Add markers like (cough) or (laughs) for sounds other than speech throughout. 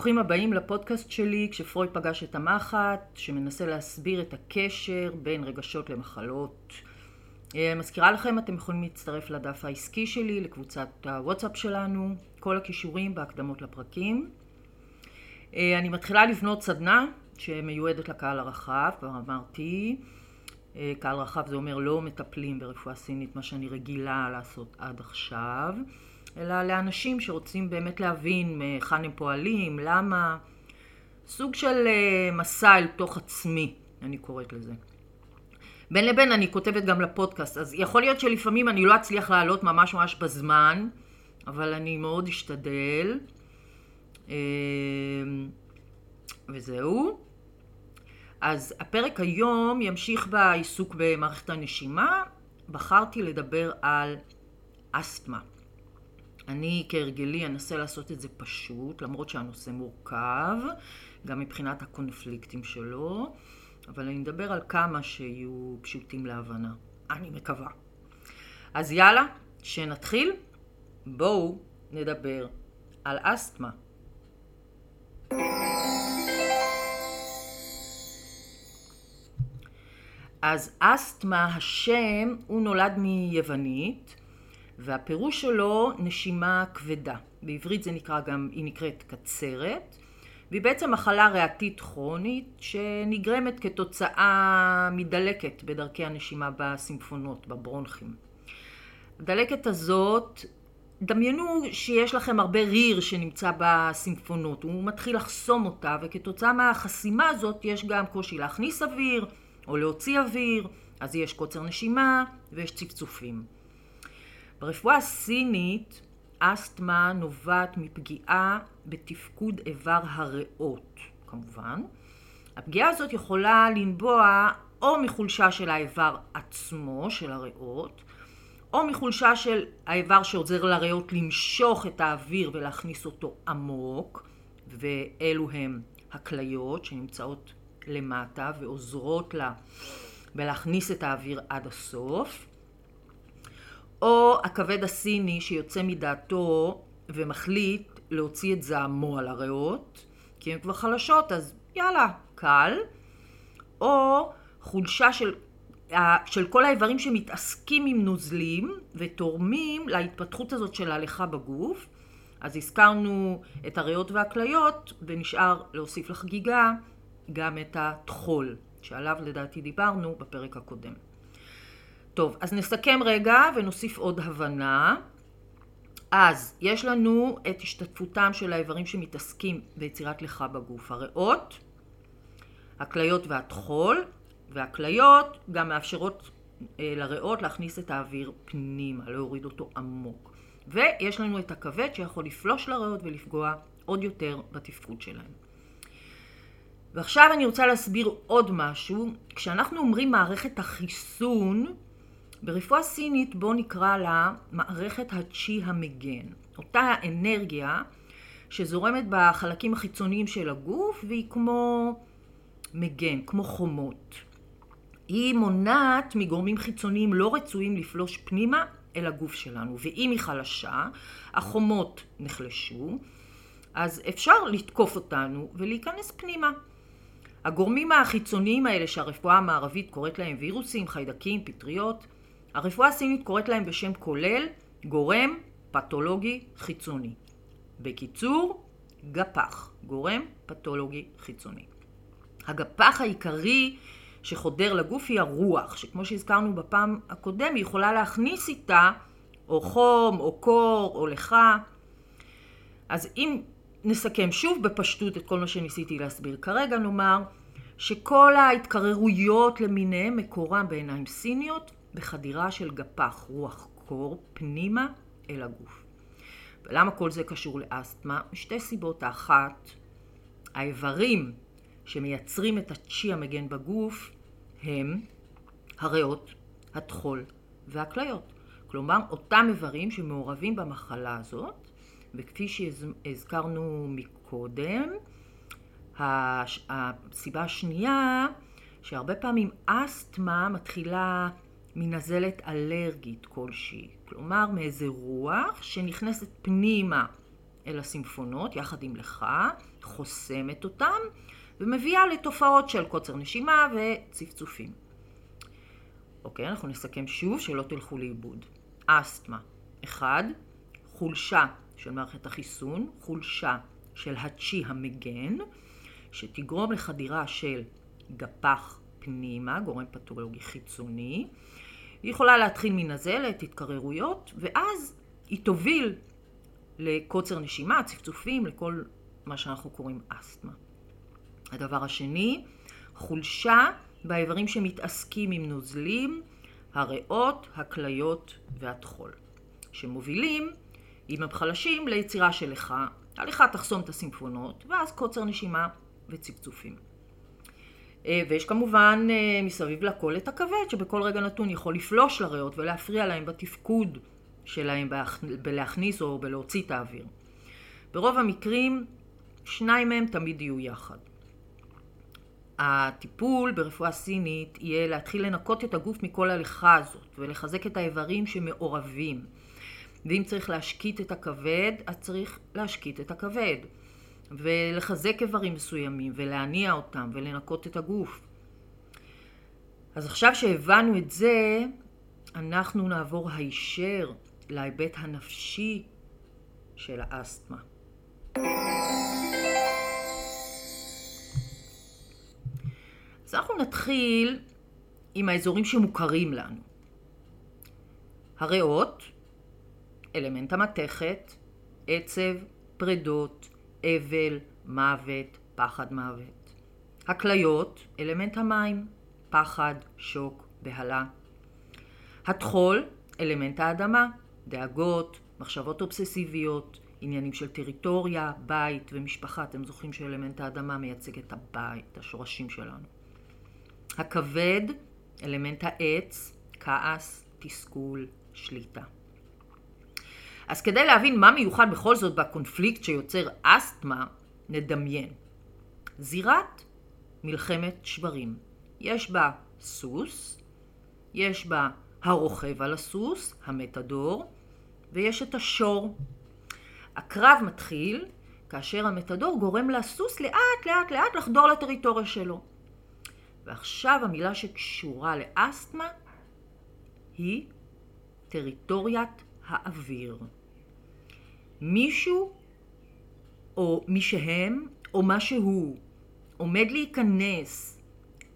ברוכים הבאים לפודקאסט שלי כשפרויד פגש את המחט, שמנסה להסביר את הקשר בין רגשות למחלות. אה, מזכירה לכם, אתם יכולים להצטרף לדף העסקי שלי, לקבוצת הוואטסאפ שלנו, כל הכישורים בהקדמות לפרקים. אה, אני מתחילה לבנות סדנה שמיועדת לקהל הרחב, כבר אמרתי. אה, קהל רחב זה אומר לא מטפלים ברפואה סינית, מה שאני רגילה לעשות עד עכשיו. אלא לאנשים שרוצים באמת להבין מהיכן הם פועלים, למה, סוג של אה, מסע אל תוך עצמי, אני קוראת לזה. בין לבין אני כותבת גם לפודקאסט, אז יכול להיות שלפעמים אני לא אצליח לעלות ממש ממש בזמן, אבל אני מאוד אשתדל. אה, וזהו. אז הפרק היום ימשיך בעיסוק במערכת הנשימה. בחרתי לדבר על אסתמה. אני כהרגלי אנסה לעשות את זה פשוט, למרות שהנושא מורכב, גם מבחינת הקונפליקטים שלו, אבל אני אדבר על כמה שיהיו פשוטים להבנה. אני מקווה. אז יאללה, שנתחיל. בואו נדבר על אסתמה. אז אסתמה, השם, הוא נולד מיוונית, והפירוש שלו נשימה כבדה. בעברית זה נקרא גם, היא נקראת קצרת, והיא בעצם מחלה ריאתית כרונית שנגרמת כתוצאה מדלקת בדרכי הנשימה בסימפונות, בברונכים. הדלקת הזאת, דמיינו שיש לכם הרבה ריר שנמצא בסימפונות, הוא מתחיל לחסום אותה וכתוצאה מהחסימה הזאת יש גם קושי להכניס אוויר או להוציא אוויר, אז יש קוצר נשימה ויש צפצופים. ברפואה הסינית אסתמה נובעת מפגיעה בתפקוד איבר הריאות, כמובן. הפגיעה הזאת יכולה לנבוע או מחולשה של האיבר עצמו, של הריאות, או מחולשה של האיבר שעוזר לריאות למשוך את האוויר ולהכניס אותו עמוק, ואלו הם הכליות שנמצאות למטה ועוזרות לה בלהכניס את האוויר עד הסוף. או הכבד הסיני שיוצא מדעתו ומחליט להוציא את זעמו על הריאות, כי הן כבר חלשות, אז יאללה, קל. או חולשה של, של כל האיברים שמתעסקים עם נוזלים ותורמים להתפתחות הזאת של ההליכה בגוף. אז הזכרנו את הריאות והכליות, ונשאר להוסיף לחגיגה גם את הטחול, שעליו לדעתי דיברנו בפרק הקודם. טוב, אז נסכם רגע ונוסיף עוד הבנה. אז יש לנו את השתתפותם של האיברים שמתעסקים ביצירת לך בגוף. הריאות, הכליות והטחול, והכליות גם מאפשרות אה, לריאות להכניס את האוויר פנימה, להוריד אותו עמוק. ויש לנו את הכבד שיכול לפלוש לריאות ולפגוע עוד יותר בתפקוד שלהם. ועכשיו אני רוצה להסביר עוד משהו. כשאנחנו אומרים מערכת החיסון, ברפואה סינית בואו נקרא לה מערכת הצ'י המגן. אותה האנרגיה שזורמת בחלקים החיצוניים של הגוף והיא כמו מגן, כמו חומות. היא מונעת מגורמים חיצוניים לא רצויים לפלוש פנימה אל הגוף שלנו. ואם היא חלשה, החומות נחלשו, אז אפשר לתקוף אותנו ולהיכנס פנימה. הגורמים החיצוניים האלה שהרפואה המערבית קוראת להם וירוסים, חיידקים, פטריות, הרפואה הסינית קוראת להם בשם כולל גורם פתולוגי חיצוני. בקיצור, גפ"ח, גורם פתולוגי חיצוני. הגפ"ח העיקרי שחודר לגוף היא הרוח, שכמו שהזכרנו בפעם הקודם, היא יכולה להכניס איתה או חום, או קור, או לך. אז אם נסכם שוב בפשטות את כל מה שניסיתי להסביר כרגע, נאמר שכל ההתקררויות למיניהם מקורם בעיניים סיניות בחדירה של גפ"ח, רוח קור, פנימה אל הגוף. ולמה כל זה קשור לאסתמה? משתי סיבות. האחת, האיברים שמייצרים את הצ'י המגן בגוף הם הריאות, הטחול והכליות. כלומר, אותם איברים שמעורבים במחלה הזאת, וכפי שהזכרנו מקודם, הסיבה השנייה, שהרבה פעמים אסתמה מתחילה מנזלת אלרגית כלשהי, כלומר מאיזה רוח שנכנסת פנימה אל הסימפונות יחד עם לך, חוסמת אותם ומביאה לתופעות של קוצר נשימה וצפצופים. אוקיי, אנחנו נסכם שוב שלא תלכו לאיבוד. אסתמה, אחד, חולשה של מערכת החיסון, חולשה של הצ'י המגן, שתגרום לחדירה של גפ"ח פנימה, גורם פתולוגי חיצוני. היא יכולה להתחיל מנזלת, התקררויות, ואז היא תוביל לקוצר נשימה, צפצופים, לכל מה שאנחנו קוראים אסתמה. הדבר השני, חולשה באיברים שמתעסקים עם נוזלים, הריאות, הכליות והטחול, שמובילים, אם הם חלשים, ליצירה של לך. הליכה תחסום את הסימפונות, ואז קוצר נשימה וצפצופים. אה, ויש כמובן אה, מסביב לכל את הכבד, שבכל רגע נתון יכול לפלוש לריאות ולהפריע להם בתפקוד שלהם בלהכניס או בלהוציא את האוויר. ברוב המקרים, שניים מהם תמיד יהיו יחד. הטיפול ברפואה סינית יהיה להתחיל לנקות את הגוף מכל ההליכה הזאת ולחזק את האיברים שמעורבים. ואם צריך להשקיט את הכבד, אז צריך להשקיט את הכבד. ולחזק איברים מסוימים ולהניע אותם ולנקות את הגוף. אז עכשיו שהבנו את זה, אנחנו נעבור הישר להיבט הנפשי של האסתמה. אז אנחנו נתחיל עם האזורים שמוכרים לנו. הריאות, אלמנט המתכת, עצב, פרדות, אבל, מוות, פחד מוות. הכליות, אלמנט המים, פחד, שוק, בהלה. הטחול, אלמנט האדמה, דאגות, מחשבות אובססיביות, עניינים של טריטוריה, בית ומשפחה. אתם זוכרים שאלמנט האדמה מייצג את הבית, את השורשים שלנו. הכבד, אלמנט העץ, כעס, תסכול, שליטה. אז כדי להבין מה מיוחד בכל זאת בקונפליקט שיוצר אסתמה, נדמיין. זירת מלחמת שברים. יש בה סוס, יש בה הרוכב על הסוס, המתדור, ויש את השור. הקרב מתחיל כאשר המתדור גורם לסוס לאט לאט לאט לחדור לטריטוריה שלו. ועכשיו המילה שקשורה לאסתמה היא טריטוריית האוויר. מישהו או מי שהם או משהו עומד להיכנס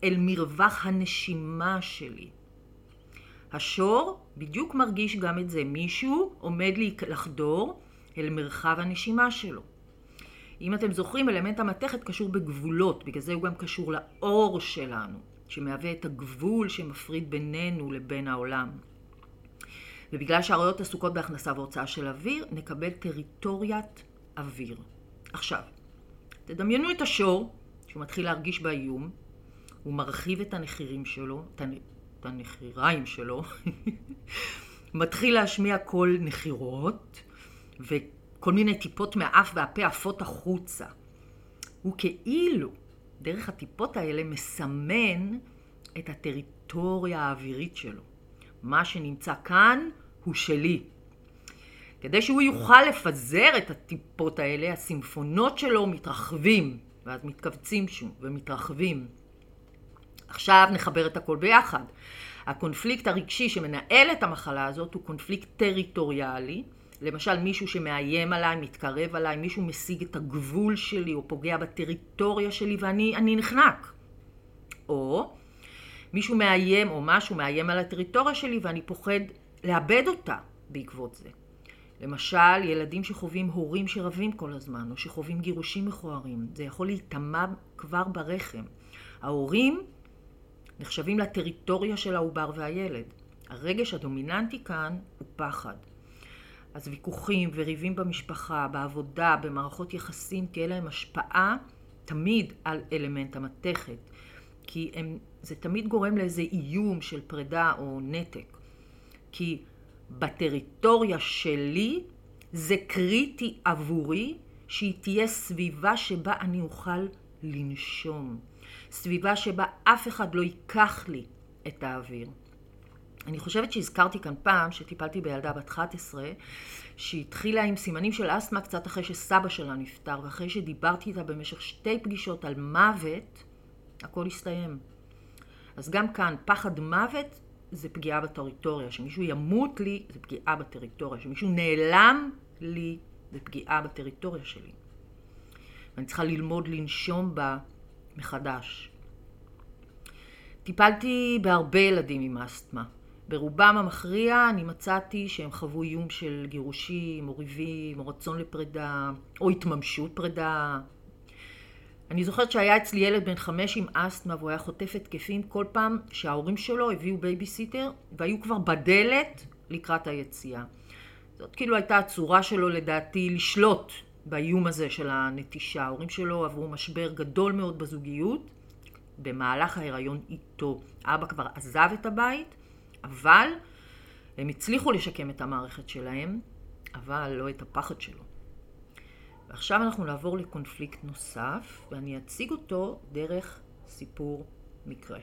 אל מרווח הנשימה שלי. השור בדיוק מרגיש גם את זה. מישהו עומד לחדור אל מרחב הנשימה שלו. אם אתם זוכרים, אלמנט המתכת קשור בגבולות, בגלל זה הוא גם קשור לאור שלנו, שמהווה את הגבול שמפריד בינינו לבין העולם. ובגלל שהאריות עסוקות בהכנסה והוצאה של אוויר, נקבל טריטוריית אוויר. עכשיו, תדמיינו את השור, שהוא מתחיל להרגיש באיום, הוא מרחיב את הנחירים שלו, את הנחיריים שלו, (laughs) מתחיל להשמיע קול נחירות, וכל מיני טיפות מהאף והפה עפות החוצה. הוא כאילו, דרך הטיפות האלה, מסמן את הטריטוריה האווירית שלו. מה שנמצא כאן הוא שלי. כדי שהוא יוכל לפזר את הטיפות האלה, הסימפונות שלו מתרחבים, ואז מתכווצים שוב ומתרחבים. עכשיו נחבר את הכל ביחד. הקונפליקט הרגשי שמנהל את המחלה הזאת הוא קונפליקט טריטוריאלי. למשל מישהו שמאיים עליי, מתקרב עליי, מישהו משיג את הגבול שלי או פוגע בטריטוריה שלי ואני נחנק. או מישהו מאיים או משהו מאיים על הטריטוריה שלי ואני פוחד לאבד אותה בעקבות זה. למשל, ילדים שחווים הורים שרבים כל הזמן, או שחווים גירושים מכוערים, זה יכול להיטמע כבר ברחם. ההורים נחשבים לטריטוריה של העובר והילד. הרגש הדומיננטי כאן הוא פחד. אז ויכוחים וריבים במשפחה, בעבודה, במערכות יחסים, תהיה להם השפעה תמיד על אלמנט המתכת. כי הם, זה תמיד גורם לאיזה איום של פרידה או נתק. כי בטריטוריה שלי זה קריטי עבורי שהיא תהיה סביבה שבה אני אוכל לנשום. סביבה שבה אף אחד לא ייקח לי את האוויר. אני חושבת שהזכרתי כאן פעם שטיפלתי בילדה בת 11 שהתחילה עם סימנים של אסתמה קצת אחרי שסבא שלה נפטר ואחרי שדיברתי איתה במשך שתי פגישות על מוות, הכל הסתיים. אז גם כאן, פחד מוות זה פגיעה בטריטוריה, שמישהו ימות לי זה פגיעה בטריטוריה, שמישהו נעלם לי זה פגיעה בטריטוריה שלי. ואני צריכה ללמוד לנשום בה מחדש. טיפלתי בהרבה ילדים עם אסתמה. ברובם המכריע אני מצאתי שהם חוו איום של גירושים, או ריבים, או רצון לפרידה, או התממשות פרידה. אני זוכרת שהיה אצלי ילד בן חמש עם אסתמה והוא היה חוטף התקפים כל פעם שההורים שלו הביאו בייביסיטר והיו כבר בדלת לקראת היציאה. זאת כאילו הייתה הצורה שלו לדעתי לשלוט באיום הזה של הנטישה. ההורים שלו עברו משבר גדול מאוד בזוגיות במהלך ההיריון איתו. אבא כבר עזב את הבית, אבל הם הצליחו לשקם את המערכת שלהם, אבל לא את הפחד שלו. ועכשיו אנחנו נעבור לקונפליקט נוסף, ואני אציג אותו דרך סיפור מקרה.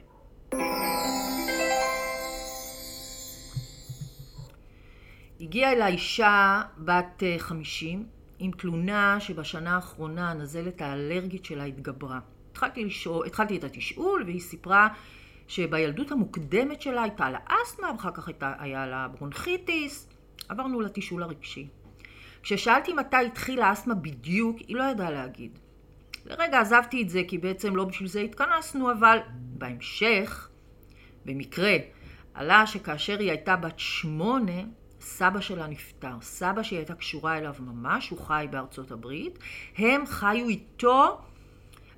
הגיעה אליי אישה בת 50 אה, עם תלונה שבשנה האחרונה הנזלת האלרגית שלה התגברה. התחלתי, לשאול, התחלתי את התשאול והיא סיפרה שבילדות המוקדמת שלה הייתה לה אסתמה ואחר כך הייתה, היה לה ברונכיטיס. עברנו לתשאול הרגשי. כששאלתי מתי התחילה אסתמה בדיוק, היא לא ידעה להגיד. לרגע עזבתי את זה כי בעצם לא בשביל זה התכנסנו, אבל בהמשך, במקרה, עלה שכאשר היא הייתה בת שמונה, סבא שלה נפטר. סבא שהיא הייתה קשורה אליו ממש, הוא חי בארצות הברית. הם חיו איתו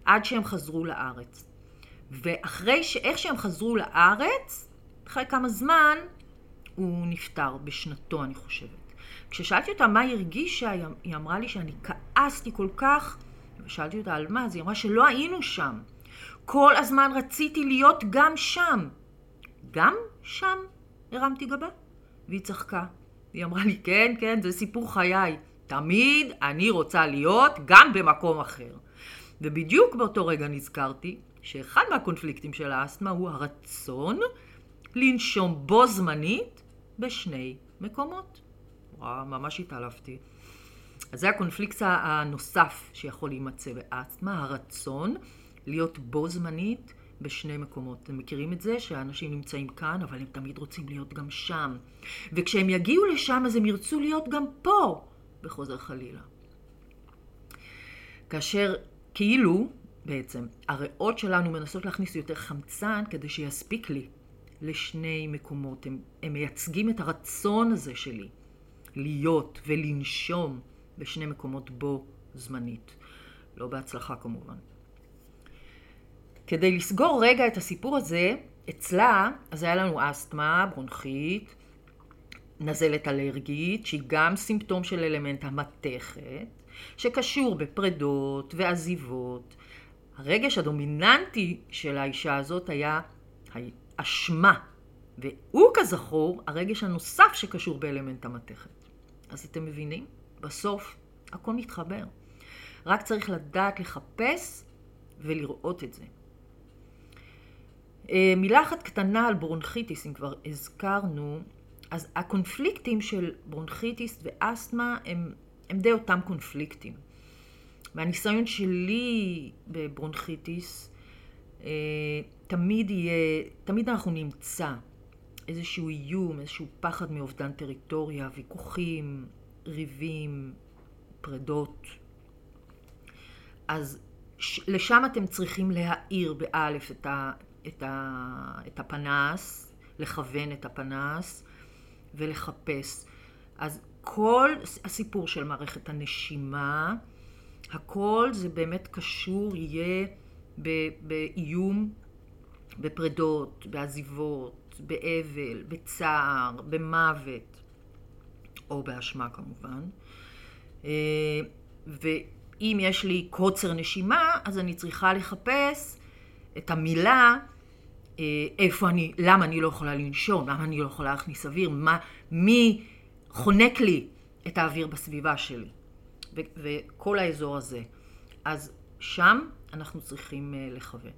עד שהם חזרו לארץ. ואחרי ש... איך שהם חזרו לארץ, אחרי כמה זמן, הוא נפטר, בשנתו אני חושבת. כששאלתי אותה מה היא הרגישה, היא אמרה לי שאני כעסתי כל כך, ושאלתי אותה על מה, אז היא אמרה שלא היינו שם. כל הזמן רציתי להיות גם שם. גם שם? הרמתי גבה. והיא צחקה. היא אמרה לי, כן, כן, זה סיפור חיי. תמיד אני רוצה להיות גם במקום אחר. ובדיוק באותו רגע נזכרתי שאחד מהקונפליקטים של האסתמה הוא הרצון לנשום בו זמנית בשני מקומות. וואו, ממש התעלפתי. אז זה הקונפליקט הנוסף שיכול להימצא באסתמה, הרצון להיות בו זמנית בשני מקומות. אתם מכירים את זה שהאנשים נמצאים כאן, אבל הם תמיד רוצים להיות גם שם. וכשהם יגיעו לשם, אז הם ירצו להיות גם פה, בחוזר חלילה. כאשר כאילו, בעצם, הריאות שלנו מנסות להכניס יותר חמצן כדי שיספיק לי לשני מקומות. הם, הם מייצגים את הרצון הזה שלי להיות ולנשום בשני מקומות בו זמנית. לא בהצלחה כמובן. כדי לסגור רגע את הסיפור הזה, אצלה, אז היה לנו אסתמה, ברונכית, נזלת אלרגית, שהיא גם סימפטום של אלמנט המתכת, שקשור בפרדות ועזיבות. הרגש הדומיננטי של האישה הזאת היה אשמה, והוא כזכור הרגש הנוסף שקשור באלמנט המתכת. אז אתם מבינים? בסוף הכל מתחבר. רק צריך לדעת לחפש ולראות את זה. אה, מילה אחת קטנה על ברונכיטיס, אם כבר הזכרנו, אז הקונפליקטים של ברונכיטיס ואסתמה הם, הם די אותם קונפליקטים. מהניסיון שלי בברונכיטיס, אה, תמיד יהיה, תמיד אנחנו נמצא איזשהו איום, איזשהו פחד מאובדן טריטוריה, ויכוחים, ריבים, פרדות. אז לשם אתם צריכים להאיר באלף את, ה, את, ה, את הפנס, לכוון את הפנס ולחפש. אז כל הסיפור של מערכת הנשימה, הכל זה באמת קשור יהיה באיום, בפרדות, בעזיבות, באבל, בצער, במוות, או באשמה כמובן. אה, ואם יש לי קוצר נשימה, אז אני צריכה לחפש את המילה אה, איפה אני, למה אני לא יכולה לנשום, למה אני לא יכולה להכניס אוויר, מה, מי חונק לי את האוויר בסביבה שלי, וכל האזור הזה. אז שם אנחנו צריכים אה, לכוון.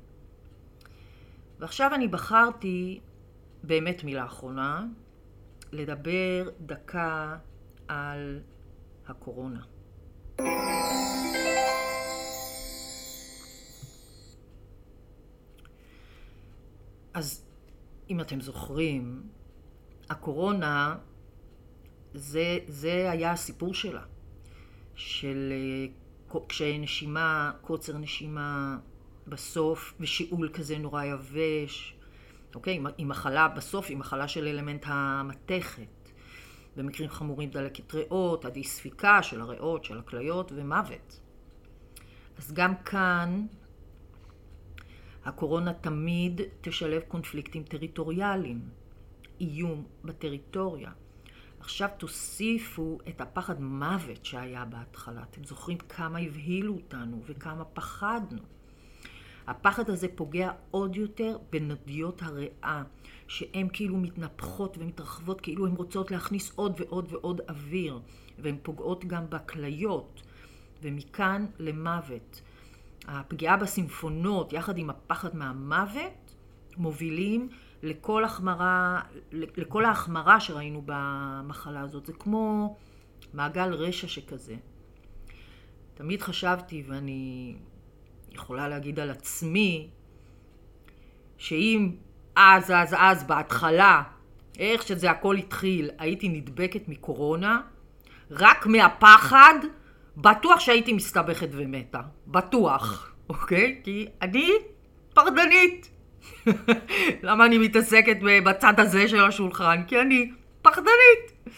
ועכשיו אני בחרתי באמת מילה אחרונה, לדבר דקה על הקורונה. אז אם אתם זוכרים, הקורונה זה, זה היה הסיפור שלה, של אה, קשיי נשימה, קוצר נשימה בסוף, ושיעול כזה נורא יבש, אוקיי? היא מחלה, בסוף היא מחלה של אלמנט המתכת. במקרים חמורים דלקת ריאות, עד אי ספיקה של הריאות, של הכליות ומוות. אז גם כאן הקורונה תמיד תשלב קונפליקטים טריטוריאליים, איום בטריטוריה. עכשיו תוסיפו את הפחד מוות שהיה בהתחלה. אתם זוכרים כמה הבהילו אותנו וכמה פחדנו. הפחד הזה פוגע עוד יותר בנדיות הריאה, שהן כאילו מתנפחות ומתרחבות, כאילו הן רוצות להכניס עוד ועוד ועוד אוויר, והן פוגעות גם בכליות, ומכאן למוות. הפגיעה בסימפונות, יחד עם הפחד מהמוות, מובילים לכל החמרה, לכל ההחמרה שראינו במחלה הזאת. זה כמו מעגל רשע שכזה. תמיד חשבתי, ואני יכולה להגיד על עצמי, שאם אז, אז, אז, בהתחלה, איך שזה הכל התחיל, הייתי נדבקת מקורונה, רק מהפחד, בטוח שהייתי מסתבכת ומתה. בטוח, אוקיי? כי אני פחדנית. (laughs) למה אני מתעסקת בצד הזה של השולחן? כי אני פחדנית.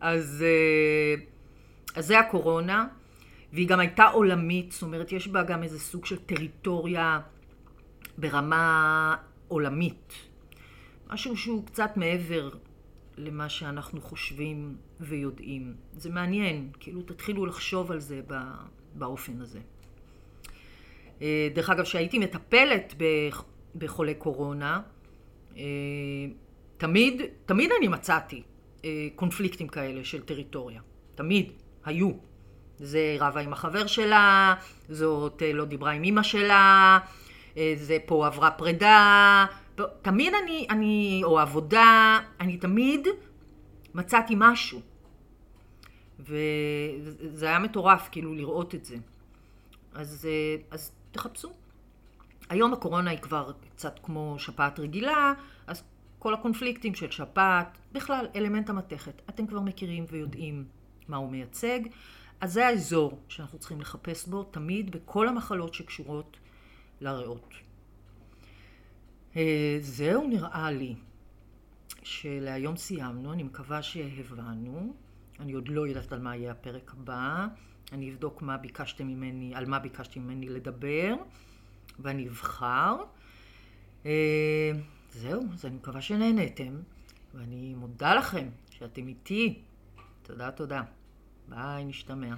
אז, אה, אז זה הקורונה. והיא גם הייתה עולמית, זאת אומרת, יש בה גם איזה סוג של טריטוריה ברמה עולמית. משהו שהוא קצת מעבר למה שאנחנו חושבים ויודעים. זה מעניין, כאילו תתחילו לחשוב על זה באופן הזה. אה, דרך אגב, כשהייתי מטפלת בחולי קורונה, אה, תמיד, תמיד אני מצאתי אה, קונפליקטים כאלה של טריטוריה. תמיד, היו. זה רבה עם החבר שלה, זאת אה, לא דיברה עם אימא שלה, אה, זה פה עברה פרידה. תמיד אני, אני, או עבודה, אני תמיד מצאתי משהו. וזה היה מטורף, כאילו, לראות את זה. אז, אה, אז תחפשו. היום הקורונה היא כבר קצת כמו שפעת רגילה, אז כל הקונפליקטים של שפעת, בכלל, אלמנט המתכת, אתם כבר מכירים ויודעים מה הוא מייצג. אז זה האזור שאנחנו צריכים לחפש בו תמיד בכל המחלות שקשורות לריאות. אה, זהו נראה לי שלהיום סיימנו, אני מקווה שהבנו. אני עוד לא יודעת על מה יהיה הפרק הבא. אני אבדוק מה ביקשתם ממני, על מה ביקשתם ממני לדבר, ואני אבחר. אה, זהו, אז אני מקווה שנהנתם, ואני מודה לכם שאתם איתי. תודה, תודה. Bye, nos também.